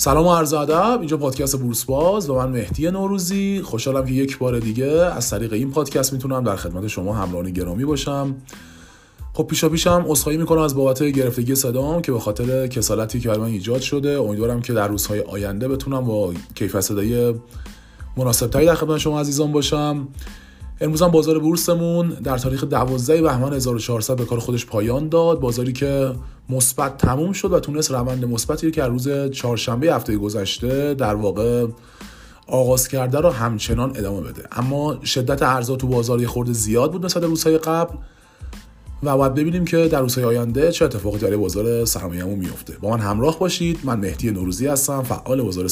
سلام و عرض ادب. اینجا پادکست بورس باز و من مهدی نوروزی. خوشحالم که یک بار دیگه از طریق این پادکست می‌تونم در خدمت شما همراهان گرامی باشم. خب پیشا پیشم عذرخواهی می‌کنم از بابت گرفتگی صدام که به خاطر کسالتی که من ایجاد شده امیدوارم که در روزهای آینده بتونم با کیفیت صدایی مناسبتری در خدمت شما عزیزان باشم. امروز هم بازار بورسمون در تاریخ 12 بهمن 1400 به کار خودش پایان داد. بازاری که مثبت تموم شد و تونست روند مثبتی که از روز چهارشنبه هفته گذشته در واقع آغاز کرده رو همچنان ادامه بده. اما شدت ارزا تو بازار خورده زیاد بود نسبت روزهای قبل و باید ببینیم که در روزهای آینده چه اتفاقی در بازار سرمایه‌مون میفته. با من همراه باشید. من مهدی نوروزی هستم فعال بازار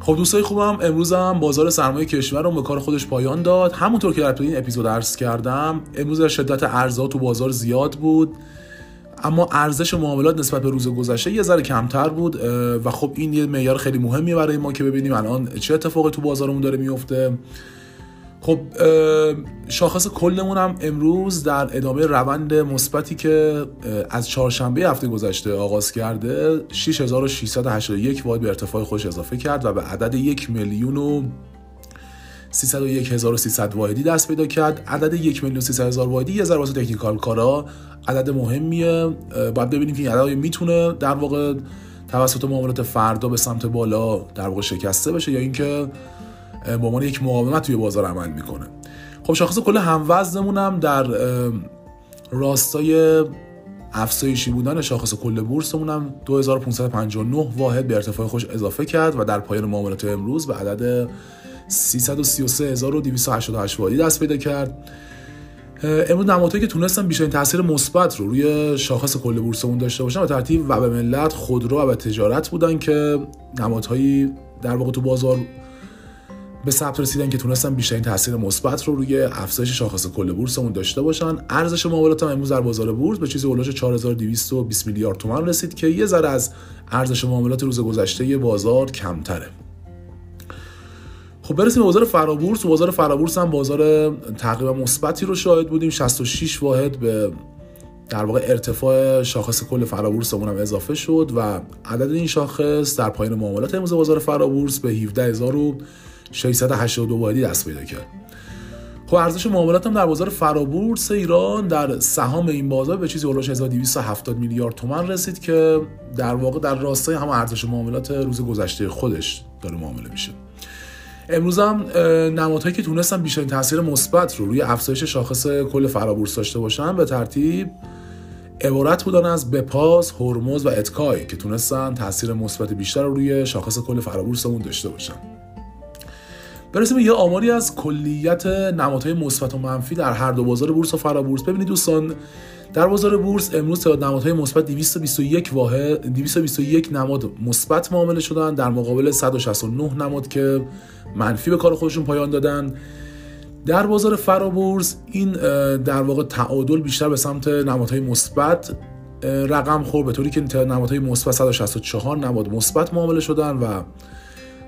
خب دوستای خوبم امروز هم بازار سرمایه کشور رو به کار خودش پایان داد. همونطور که در این اپیزود عرض کردم امروز شدت ارزها تو بازار زیاد بود. اما ارزش معاملات نسبت به روز گذشته یه ذره کمتر بود و خب این یه معیار خیلی مهمیه برای ما که ببینیم الان چه اتفاقی تو بازارمون داره میفته. خب شاخص کلمون هم امروز در ادامه روند مثبتی که از چهارشنبه هفته گذشته آغاز کرده 6681 واحد به ارتفاع خودش اضافه کرد و به عدد یک میلیون و 301300 واحدی دست پیدا کرد. عدد یک میلیون 300000 واحدی یه ذره واسه تکنیکال کارا. عدد مهمیه. باید ببینیم که این عدد می‌تونه در واقع توسط معاملات فردا به سمت بالا در واقع شکسته بشه یا اینکه به عنوان یک مقاومت توی بازار عمل می‌کنه. خب شاخص کل هموزنمون هم در راستای افزایشی بودن شاخص کل بورسمون هم 2559 واحد به ارتفاع خوش اضافه کرد و در پایان معاملات امروز به عدد 333288 واحدی دست پیدا کرد. امروز نمادهایی که تونستن بیشترین تاثیر مثبت رو روی شاخص کل بورسمون داشته باشن و ترتیب و به ملت خودرو و به تجارت بودن که نمادهایی در واقع تو بازار به ثبت رسیدن که تونستن بیشترین تاثیر مثبت رو روی افزایش شاخص کل بورسمون داشته باشن. ارزش معاملات هم امروز در بازار بورس به چیزی اولش 4220 میلیارد تومان رسید که یه ذره از ارزش معاملات روز گذشته بازار کمتره. خب برسیم به بازار فرابورس. و بازار فرابورس هم بازار تقریبا مثبتی رو شاهد بودیم. 66 واحد به در واقع ارتفاع شاخص کل فرابورسمون هم اضافه شد و عدد این شاخص در پایان معاملات امروز بازار فرابورس به 17682 واحدی دست پیدا کرد. خب ارزش معاملات هم در بازار فرابورس ایران در سهام این بازار به چیزی اولش 1270 میلیارد تومان رسید که در واقع در راستای هم ارزش معاملات روز گذشته خودش داره معامله میشه. امروز هم نمادهایی که تونستن بیشترین تاثیر مثبت رو روی افزایش شاخص کل فرابورس داشته باشن به ترتیب عبارت بودن از بپاس، هرمز و اتکای که تونستن تاثیر مثبت بیشتر رو روی شاخص کل فرابورسمون داشته باشن. برسیم یه آماری از کلیت نمادهای مثبت و منفی در هر دو بازار بورس و فرابورس. ببینید دوستان در بازار بورس امروز تعداد نمادهای مثبت 221 واحد 221 نماد مثبت معامله شدن. در مقابل 169 نماد که منفی به کار خودشون پایان دادن. در بازار فرابورس این در واقع تعادل بیشتر به سمت نمادهای مثبت رقم خورد. به طوری که تعداد نمادهای مثبت 164 نماد مثبت معامله شدن و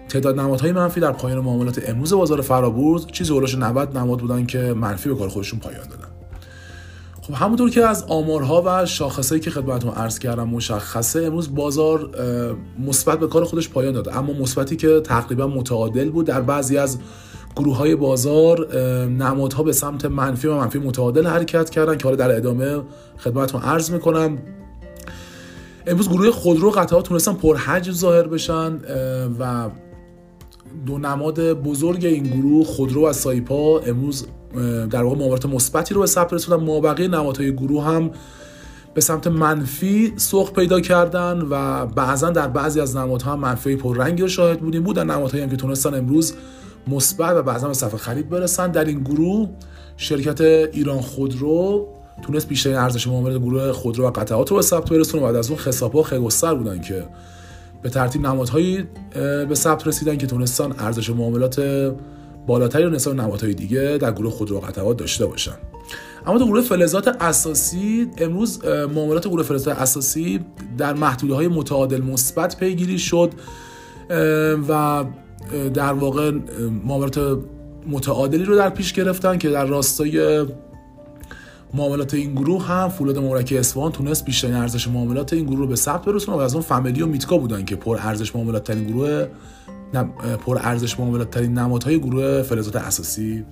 تعداد نمادهای منفی در پایان معاملات امروز بازار فرابورس چیزی اولش 90 نماد بودن که منفی به کار خودشون پایان دادن. خب همونطور که از آمارها و شاخصهایی که خدمتتون عرض کردم مشخصه امروز بازار مثبت به کار خودش پایان داده. اما مثبتی که تقریبا متعادل بود در بعضی از گروه های بازار نمادها به سمت منفی و منفی متعادل حرکت کردن که حالا در ادامه خدمتتون عرض می‌کنم. امروز گروه خودرو قطعات تونستن پرحجم ظاهر بشن و دو نماد بزرگ این گروه خودرو و سایپا امروز در واقع معاملات مثبتی رو به ثبت رسوندن. مابقی نمادهای گروه هم به سمت منفی سوق پیدا کردن و بعضا در بعضی از نمادها هم منفی پررنگی رو شاهد بودیم. بودن نمادهایی هم که تونستن امروز مثبت و بعضا به صفحه خرید برسن. در این گروه شرکت ایران خودرو تونست بیشترین ارزش معاملات گروه خودرو و قطعات رو به ثبت برسونه بعد از اون خسابا خیلی بودن که به ترتیب نمادهایی به ثبت رسیدن که تونستن ارزش معاملات بالاتری رو نسبت نمادهای دیگه در گروه خودرو قطعات داشته باشن. اما در گروه فلزات اساسی امروز معاملات گروه فلزات اساسی در محدوده های متعادل مثبت پیگیری شد و در واقع معاملات متعادلی رو در پیش گرفتن که در راستای معاملات این گروه هم فولاد مبارک اصفهان تونست بیشترین ارزش معاملات این گروه رو به ثبت برسونه و از اون فامیلی و میتکا بودن که پر ارزش معاملات ترین گروه پر ارزش معاملات ترین نمادهای گروه فلزات اساسی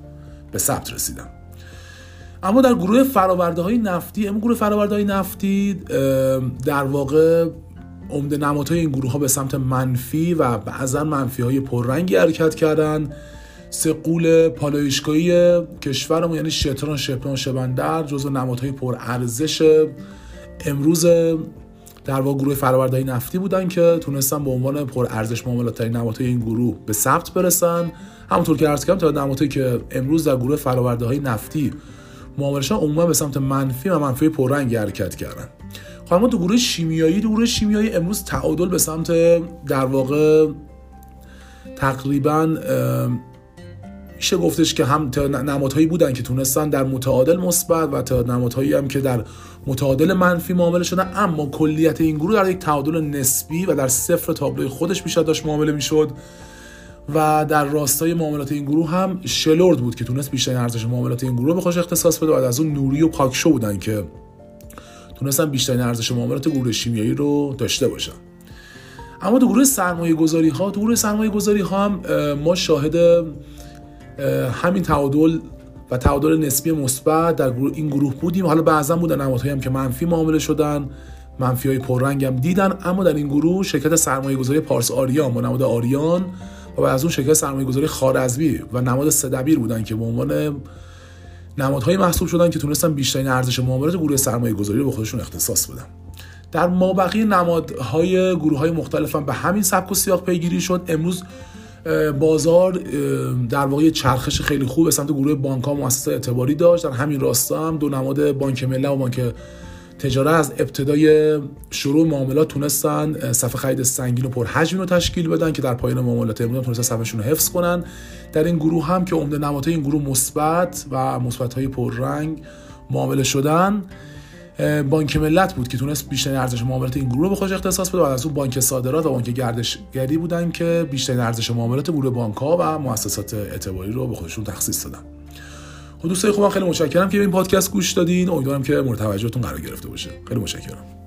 به ثبت رسیدن اما در گروه فراورده های نفتی اما گروه فراورده های نفتی در واقع عمده نمادهای این گروه ها به سمت منفی و بعضا منفی های پررنگی حرکت کردن. سه قول پالایشگاهی کشورمون یعنی شتران شپران شبندر جزو نمادهای پر ارزش امروز در واقع گروه فرآوردهای نفتی بودن که تونستن به عنوان پر ارزش معاملات ترین نمادهای این گروه به ثبت برسن. همونطور که عرض کردم تا نمادهایی که امروز در گروه فرآورده های نفتی معاملشان عموما به سمت منفی و منفی پررنگ حرکت کردن. اما تو گروه شیمیایی تو گروه شیمیایی امروز تعادل به سمت در واقع تقریبا میشه گفتش که هم نمادهایی بودن که تونستن در متعادل مثبت و تا نمادهایی هم که در متعادل منفی معامله شدن اما کلیت این گروه در یک تعادل نسبی و در صفر تابلوی خودش بیشتر داشت معامله می‌شد. و در راستای معاملات این گروه هم شلورد بود که تونست بیشتر ارزش معاملات این گروه به خوش اختصاص بده و از اون نوری و پاکشو بودن که تونستن بیشترین ارزش معاملات گروه شیمیایی رو داشته باشن. اما تو گروه سرمایه گذاری ها تو گروه سرمایه گذاری ها هم ما شاهد همین تعادل و تعادل نسبی مثبت در گروه این گروه بودیم. حالا بعضا بودن نمادهایی هم که منفی معامله شدن منفی های پررنگ هم دیدن اما در این گروه شرکت سرمایه گذاری پارس آریان با نماد آریان و از اون شرکت سرمایه گذاری خارزمی و نماد سدبیر بودن که به عنوان نمادهایی محسوب شدن که تونستن بیشترین ارزش معاملات گروه سرمایه گذاری رو به خودشون اختصاص بدن. در مابقی نمادهای گروه های مختلف هم به همین سبک و سیاق پیگیری شد. امروز بازار در واقع چرخش خیلی خوب به سمت گروه بانک ها مؤسسات اعتباری داشت. در همین راستا هم دو نماد بانک ملی و بانک تجاره از ابتدای شروع معاملات تونستن صفحه خرید سنگین و پرحجمی رو تشکیل بدن که در پایان معاملات امروز تونستن صفحهشون رو حفظ کنن. در این گروه هم که عمده نمادهای این گروه مثبت و مثبت های پررنگ معامله شدن. بانک ملت بود که تونست بیشترین ارزش معاملات این گروه به خودش اختصاص بده. و از اون بانک صادرات و بانک گردشگری بودن که بیشترین ارزش معاملات گروه بانک ها و مؤسسات اعتباری رو به خودشون تخصیص دادن. خب دوستای خوبم خیلی متشکرم که به این پادکست گوش دادین. امیدوارم که مورد توجهتون قرار گرفته باشه. خیلی متشکرم.